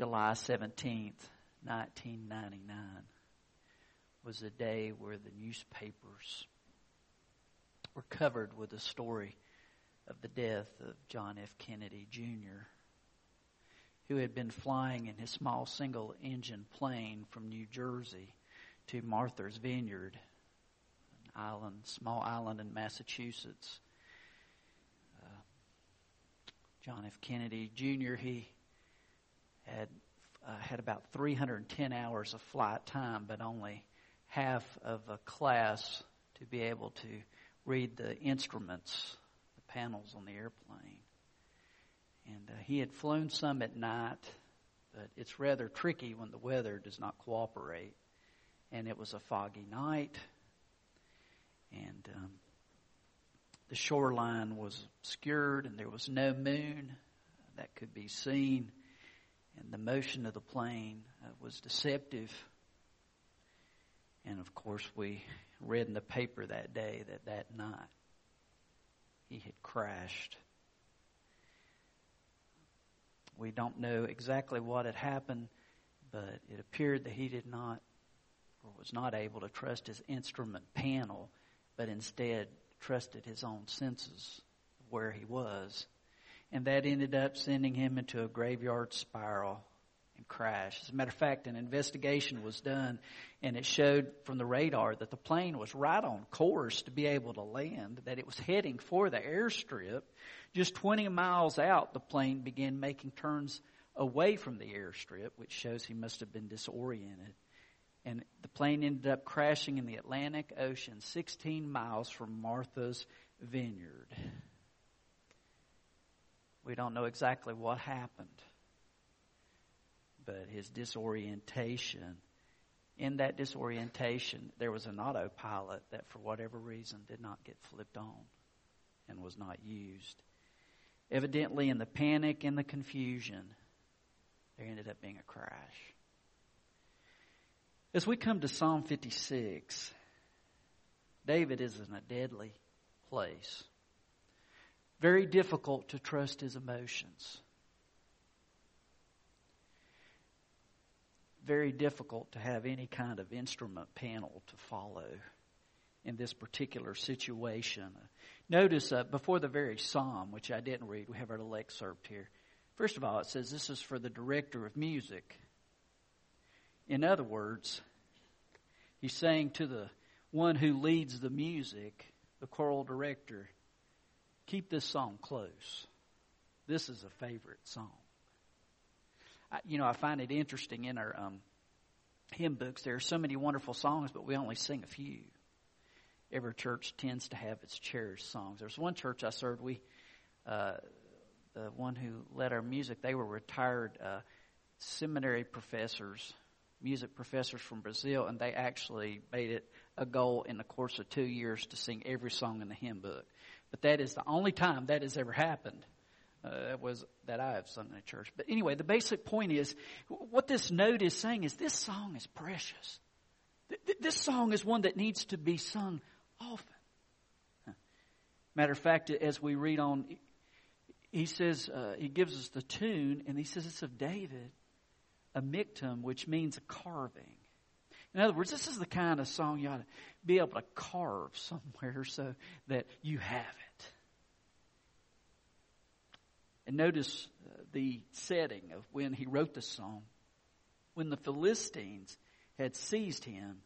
July 17th, 1999 was a day where the newspapers were covered with the story of the death of John F. Kennedy Jr., who had been flying in his small single engine plane from New Jersey to Martha's Vineyard, an island, small island in Massachusetts. Uh, John F. Kennedy Jr., he had uh, had about 310 hours of flight time, but only half of a class to be able to read the instruments, the panels on the airplane. And uh, he had flown some at night, but it's rather tricky when the weather does not cooperate. And it was a foggy night, and um, the shoreline was obscured, and there was no moon that could be seen and the motion of the plane uh, was deceptive. And of course, we read in the paper that day that that night he had crashed. We don't know exactly what had happened, but it appeared that he did not or was not able to trust his instrument panel, but instead trusted his own senses where he was and that ended up sending him into a graveyard spiral and crash. As a matter of fact, an investigation was done, and it showed from the radar that the plane was right on course to be able to land, that it was heading for the airstrip. Just 20 miles out, the plane began making turns away from the airstrip, which shows he must have been disoriented. And the plane ended up crashing in the Atlantic Ocean 16 miles from Martha's Vineyard. We don't know exactly what happened. But his disorientation, in that disorientation, there was an autopilot that, for whatever reason, did not get flipped on and was not used. Evidently, in the panic and the confusion, there ended up being a crash. As we come to Psalm 56, David is in a deadly place very difficult to trust his emotions. Very difficult to have any kind of instrument panel to follow in this particular situation. Notice uh, before the very psalm, which I didn't read, we have our little excerpt here. First of all, it says this is for the director of music. In other words, he's saying to the one who leads the music, the choral director, keep this song close. This is a favorite song. I, you know, I find it interesting in our um, hymn books. There are so many wonderful songs, but we only sing a few. Every church tends to have its cherished songs. There's one church I served. We, uh, the one who led our music, they were retired uh, seminary professors, music professors from Brazil, and they actually made it a goal in the course of two years to sing every song in the hymn book. But that is the only time that has ever happened. Uh, was that I have sung in a church. But anyway, the basic point is what this note is saying is this song is precious. Th- this song is one that needs to be sung often. Matter of fact, as we read on, he says, uh, he gives us the tune, and he says it's of David, a miktam, which means a carving. In other words, this is the kind of song you ought to be able to carve somewhere so that you have it. And notice uh, the setting of when he wrote the song. When the Philistines had seized him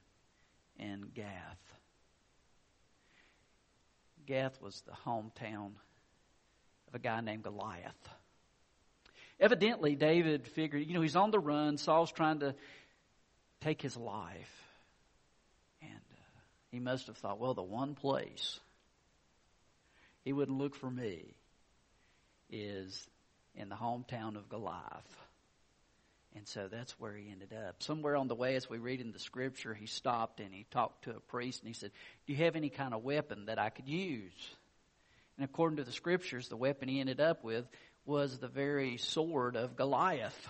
in Gath. Gath was the hometown of a guy named Goliath. Evidently, David figured, you know, he's on the run. Saul's trying to take his life. And uh, he must have thought, well, the one place he wouldn't look for me is in the hometown of Goliath. And so that's where he ended up. Somewhere on the way, as we read in the scripture, he stopped and he talked to a priest and he said, Do you have any kind of weapon that I could use? And according to the scriptures, the weapon he ended up with was the very sword of Goliath.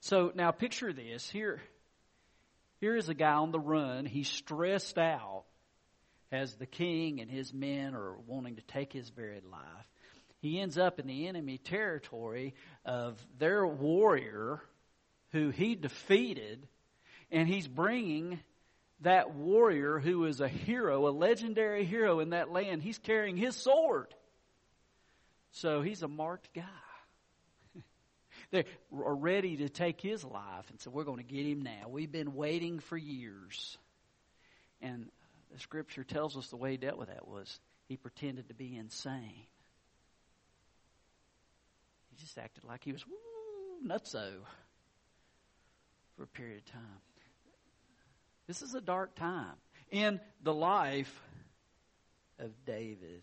So now picture this. Here, here is a guy on the run. He's stressed out as the king and his men are wanting to take his very life. he ends up in the enemy territory of their warrior who he defeated, and he's bringing that warrior who is a hero, a legendary hero in that land, he's carrying his sword. So he's a marked guy. They are ready to take his life, and so we're going to get him now. We've been waiting for years. And the scripture tells us the way he dealt with that was he pretended to be insane. He just acted like he was woo, nutso for a period of time. This is a dark time in the life of David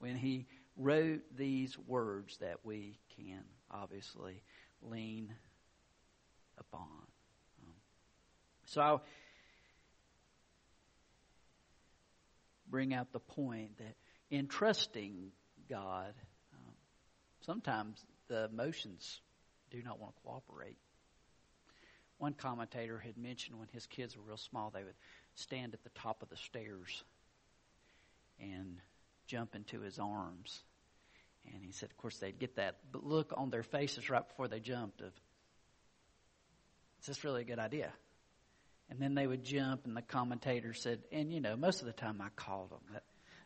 when he wrote these words that we can obviously lean upon. Um, so I'll bring out the point that in trusting God, um, sometimes the emotions do not want to cooperate. One commentator had mentioned when his kids were real small, they would stand at the top of the stairs and jump into his arms. And he said, of course, they'd get that look on their faces right before they jumped of, is this really a good idea? And then they would jump, and the commentator said, and you know, most of the time I called them. That,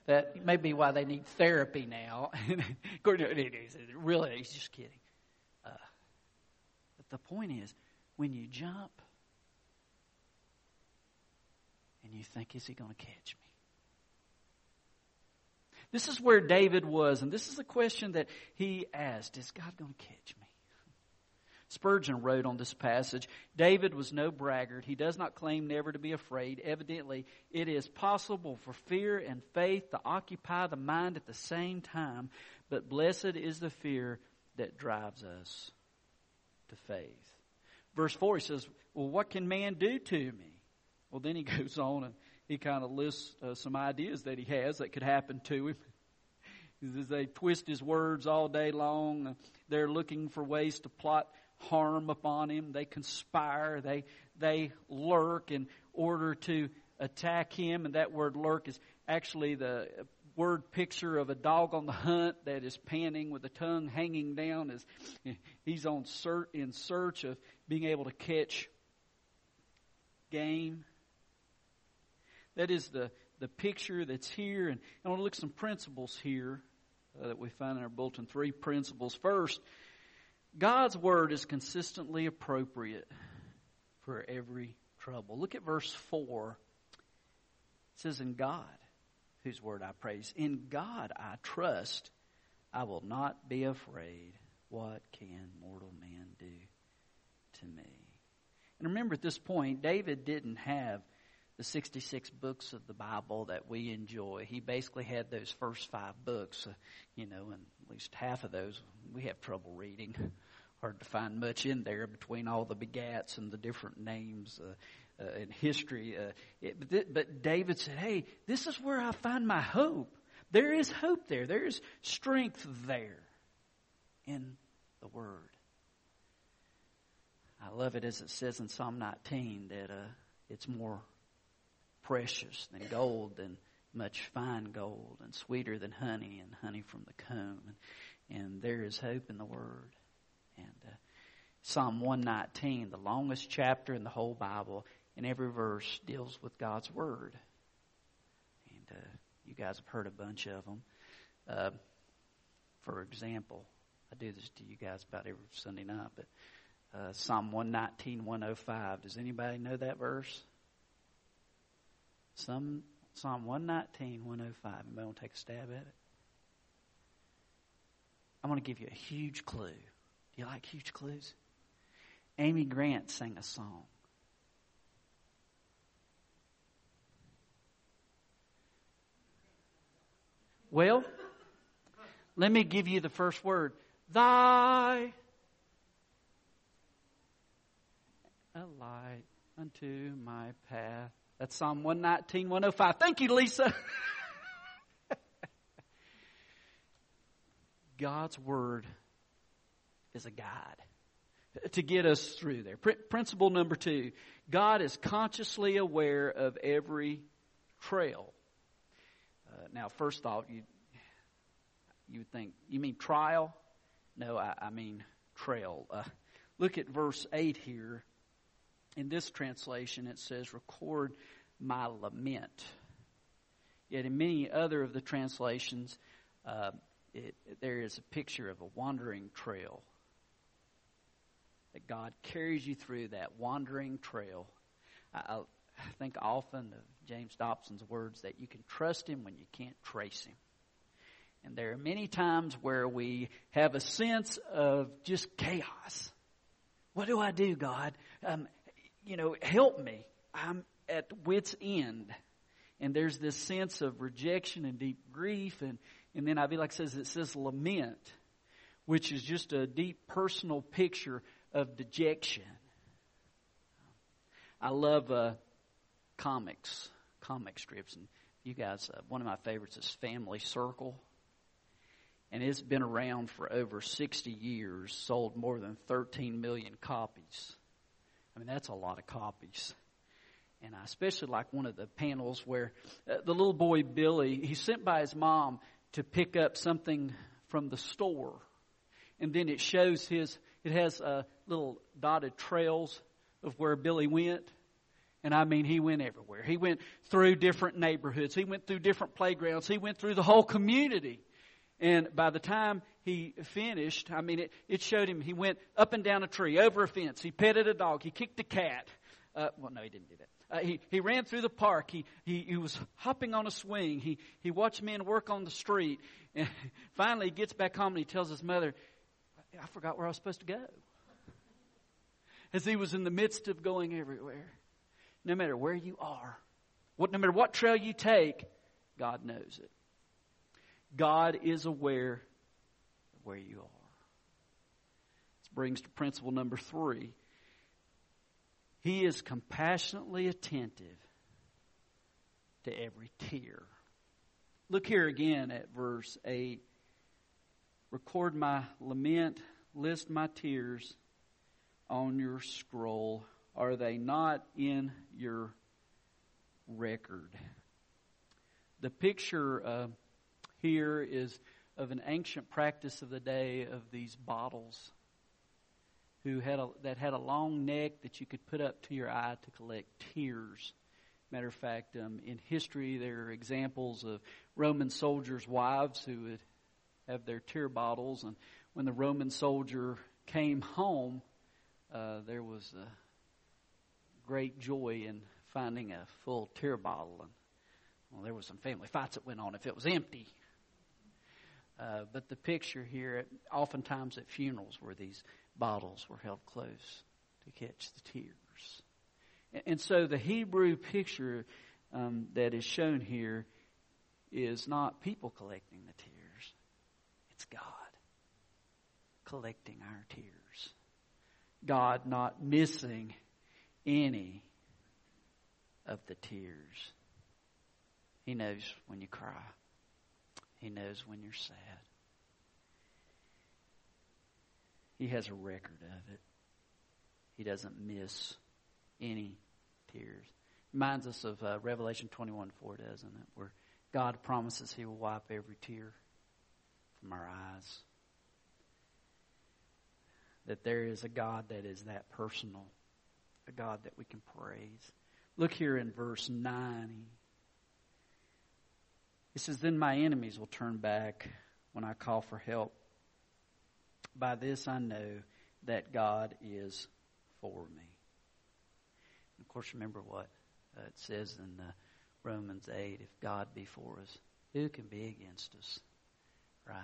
that may be why they need therapy now. really, he's just kidding. Uh, but the point is, when you jump and you think, is he going to catch me? This is where David was, and this is a question that he asked Is God going to catch me? Spurgeon wrote on this passage David was no braggart. He does not claim never to be afraid. Evidently, it is possible for fear and faith to occupy the mind at the same time, but blessed is the fear that drives us to faith. Verse 4, he says, Well, what can man do to me? Well, then he goes on and he kind of lists uh, some ideas that he has that could happen to him. They twist his words all day long. They're looking for ways to plot harm upon him. They conspire. They, they lurk in order to attack him. And that word lurk is actually the word picture of a dog on the hunt that is panting with the tongue hanging down as he's on search, in search of being able to catch game. That is the, the picture that's here. And I want to look at some principles here uh, that we find in our bulletin. Three principles. First, God's word is consistently appropriate for every trouble. Look at verse 4. It says, In God, whose word I praise, in God I trust, I will not be afraid. What can mortal man do? to me. And remember at this point, David didn't have the 66 books of the Bible that we enjoy. He basically had those first five books, uh, you know, and at least half of those we have trouble reading. Hard to find much in there between all the begats and the different names uh, uh, in history. Uh, it, but David said, hey, this is where I find my hope. There is hope there. There is strength there in the Word. I love it as it says in Psalm 19 that uh, it's more precious than gold, than much fine gold, and sweeter than honey, and honey from the comb. And, and there is hope in the Word. And uh, Psalm 119, the longest chapter in the whole Bible, and every verse deals with God's Word. And uh, you guys have heard a bunch of them. Uh, for example, I do this to you guys about every Sunday night, but uh, Psalm 119, 105. Does anybody know that verse? Some, Psalm 119, 105. Anybody want to take a stab at it? I want to give you a huge clue. Do you like huge clues? Amy Grant sang a song. Well, let me give you the first word. Thy a light unto my path. That's Psalm 119, 105. Thank you, Lisa. God's Word is a guide to get us through there. Pr- principle number two God is consciously aware of every trail. Uh, now, first thought, you, you think, you mean trial? No, I, I mean trail. Uh, look at verse 8 here. In this translation, it says, record my lament. Yet in many other of the translations, uh, it, there is a picture of a wandering trail. That God carries you through that wandering trail. I, I think often of James Dobson's words that you can trust Him when you can't trace Him. And there are many times where we have a sense of just chaos. What do I do, God? Um, you know, help me. I'm at wit's end. And there's this sense of rejection and deep grief. And, and then it says, it says lament, which is just a deep personal picture of dejection. I love uh, comics, comic strips. And you guys, uh, one of my favorites is Family Circus. And it's been around for over 60 years, sold more than 13 million copies. Mean, that's a lot of copies. And I especially like one of the panels where uh, the little boy Billy, he's sent by his mom to pick up something from the store. And then it shows his, it has uh, little dotted trails of where Billy went. And I mean, he went everywhere. He went through different neighborhoods. He went through different playgrounds. He went through the whole community. And by the time he finished, I mean, it, it showed him he went up and down a tree, over a fence. He petted a dog. He kicked a cat. Uh, well, no, he didn't do that. Uh, he, he ran through the park. He, he, he was hopping on a swing. He, he watched men work on the street. And finally, he gets back home and he tells his mother, I forgot where I was supposed to go. As he was in the midst of going everywhere. No matter where you are, what, no matter what trail you take, God knows it. God is aware of where you are. This brings to principle number three. He is compassionately attentive to every tear. Look here again at verse 8. Record my lament, list my tears on your scroll. Are they not in your record? The picture uh, here is of an ancient practice of the day of these bottles who had a, that had a long neck that you could put up to your eye to collect tears. Matter of fact, um, in history, there are examples of Roman soldiers' wives who would have their tear bottles, and when the Roman soldier came home, uh, there was a great joy in finding a full tear bottle, and well, there was some family fights that went on if it was empty. Uh, but the picture here, oftentimes at funerals, where these bottles were held close to catch the tears. And, and so the Hebrew picture um, that is shown here is not people collecting the tears, it's God collecting our tears. God not missing any of the tears. He knows when you cry. He knows when you're sad. He has a record of it. He doesn't miss any tears. Reminds us of uh, Revelation 21 4, doesn't it? Where God promises He will wipe every tear from our eyes. That there is a God that is that personal, a God that we can praise. Look here in verse 9. He says, Then my enemies will turn back when I call for help. By this I know that God is for me. And of course, remember what uh, it says in uh, Romans 8 if God be for us, who can be against us? Right?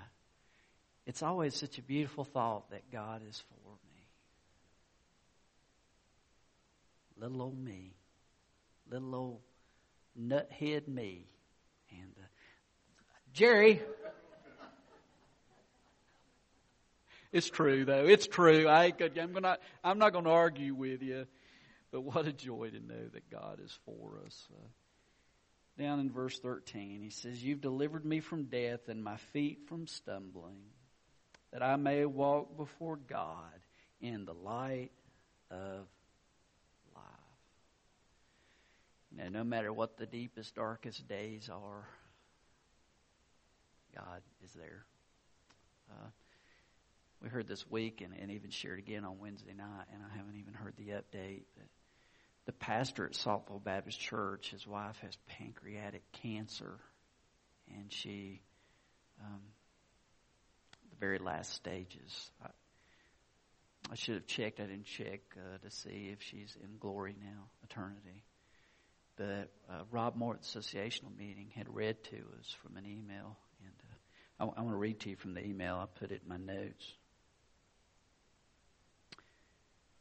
It's always such a beautiful thought that God is for me. Little old me, little old nuthead me, and uh, Jerry. It's true though. It's true. I I'm gonna. I'm not going to argue with you. But what a joy to know that God is for us. Uh, down in verse 13, he says, "You've delivered me from death and my feet from stumbling, that I may walk before God in the light of life." Now, no matter what the deepest, darkest days are, God is there. Uh, we heard this week and, and even shared again on Wednesday night, and I haven't even heard the update. The pastor at Saltville Baptist Church, his wife has pancreatic cancer, and she, um, the very last stages. I, I should have checked. I didn't check uh, to see if she's in glory now, eternity. But uh, Rob Moore at associational meeting had read to us from an email, I, I want to read to you from the email. I put it in my notes.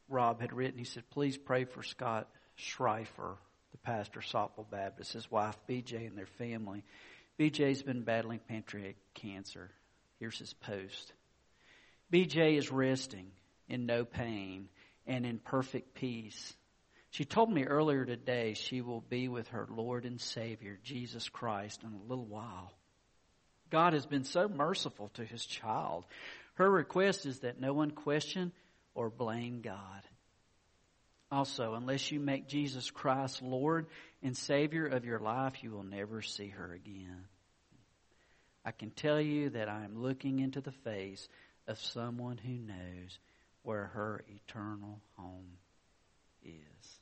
Rob had written, he said, please pray for Scott Schreifer, the pastor Saltville Baptist, his wife BJ and their family. BJ's been battling pancreatic cancer. Here's his post. BJ is resting in no pain and in perfect peace. She told me earlier today she will be with her Lord and Savior, Jesus Christ, in a little while. God has been so merciful to his child. Her request is that no one question or blame God. Also, unless you make Jesus Christ Lord and Savior of your life, you will never see her again. I can tell you that I am looking into the face of someone who knows where her eternal home is.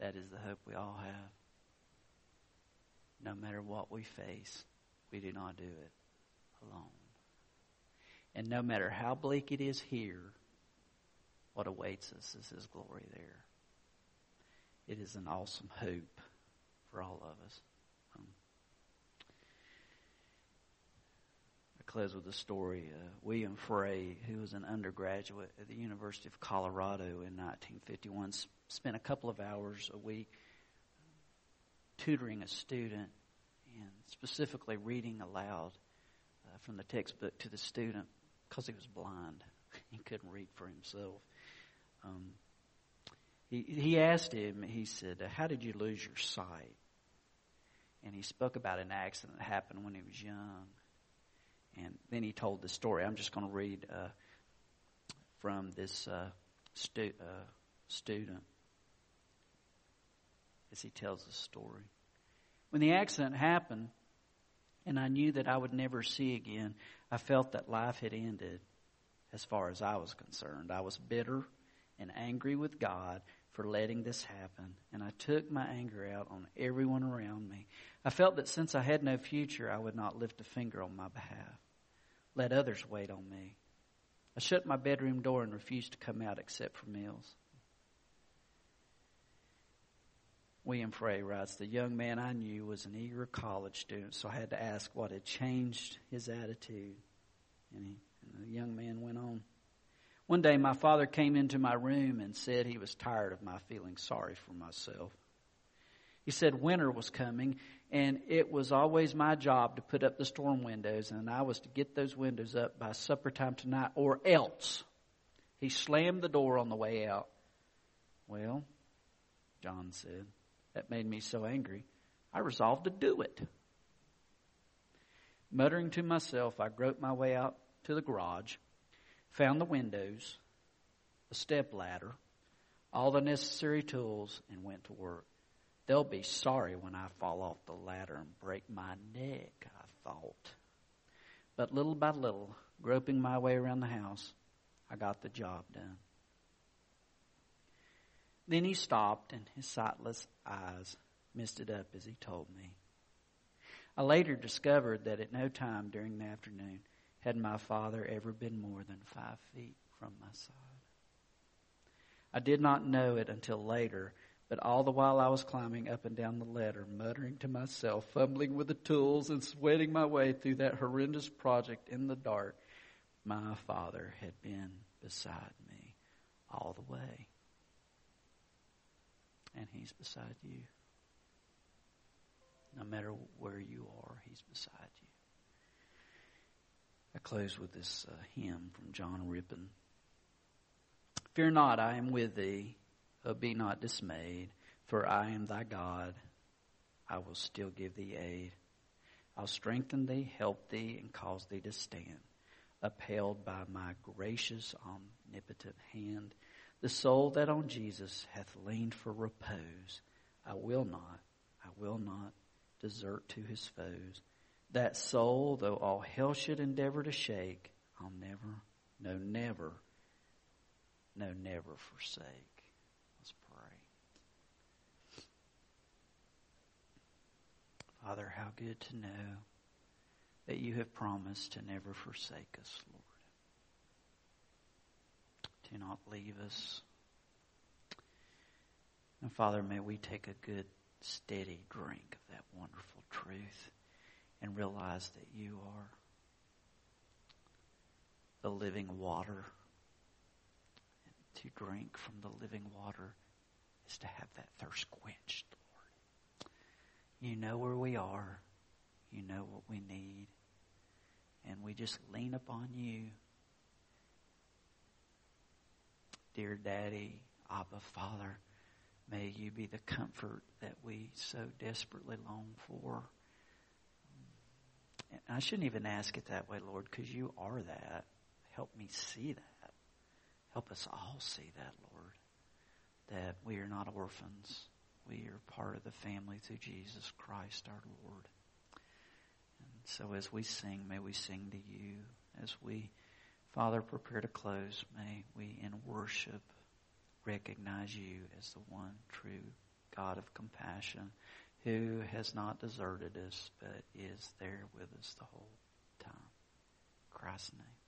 That is the hope we all have. No matter what we face, we do not do it alone. And no matter how bleak it is here, what awaits us is His glory there. It is an awesome hope for all of us. Um, I close with a story. Uh, William Frey, who was an undergraduate at the University of Colorado in 1951, spent a couple of hours a week tutoring a student and specifically reading aloud uh, from the textbook to the student because he was blind. he couldn't read for himself. Um, he, he asked him, he said, How did you lose your sight? And he spoke about an accident that happened when he was young. And then he told the story. I'm just going to read uh, from this uh, stu- uh, student as he tells the story. When the accident happened, and I knew that I would never see again, I felt that life had ended as far as I was concerned. I was bitter and angry with God for letting this happen, and I took my anger out on everyone around me. I felt that since I had no future, I would not lift a finger on my behalf. Let others wait on me. I shut my bedroom door and refused to come out except for meals. William Frey writes, The young man I knew was an eager college student, so I had to ask what had changed his attitude. And, he, and the young man went on. One day my father came into my room and said he was tired of my feeling sorry for myself. He said winter was coming and it was always my job to put up the storm windows and I was to get those windows up by supper time tonight or else. He slammed the door on the way out. Well, John said, that made me so angry, I resolved to do it. Muttering to myself, I groped my way out to the garage, found the windows, a step ladder, all the necessary tools, and went to work. They'll be sorry when I fall off the ladder and break my neck, I thought. But little by little, groping my way around the house, I got the job done. Then he stopped, and his sightless eyes misted up as he told me. I later discovered that at no time during the afternoon had my father ever been more than five feet from my side. I did not know it until later, but all the while I was climbing up and down the ladder, muttering to myself, fumbling with the tools, and sweating my way through that horrendous project in the dark, my father had been beside me all the way and He's beside you. No matter where you are, He's beside you. I close with this uh, hymn from John Rippon. Fear not, I am with thee. Be not dismayed, for I am thy God. I will still give thee aid. I'll strengthen thee, help thee, and cause thee to stand, upheld by my gracious, omnipotent hand. The soul that on Jesus hath leaned for repose, I will not, I will not desert to his foes. That soul, though all hell should endeavor to shake, I'll never, no, never, no, never forsake. Let's pray. Father, how good to know that you have promised to never forsake us, Lord. Do not leave us. And Father, may we take a good, steady drink of that wonderful truth and realize that you are the living water. And to drink from the living water is to have that thirst quenched, Lord. You know where we are. You know what we need. And we just lean upon you. Dear Daddy, Abba, Father, may you be the comfort that we so desperately long for. And I shouldn't even ask it that way, Lord, because you are that. Help me see that. Help us all see that, Lord, that we are not orphans. We are part of the family through Jesus Christ our Lord. And so as we sing, may we sing to you. As we, Father, prepare to close, may we in worship recognize you as the one true God of compassion who has not deserted us but is there with us the whole time. In Christ's name.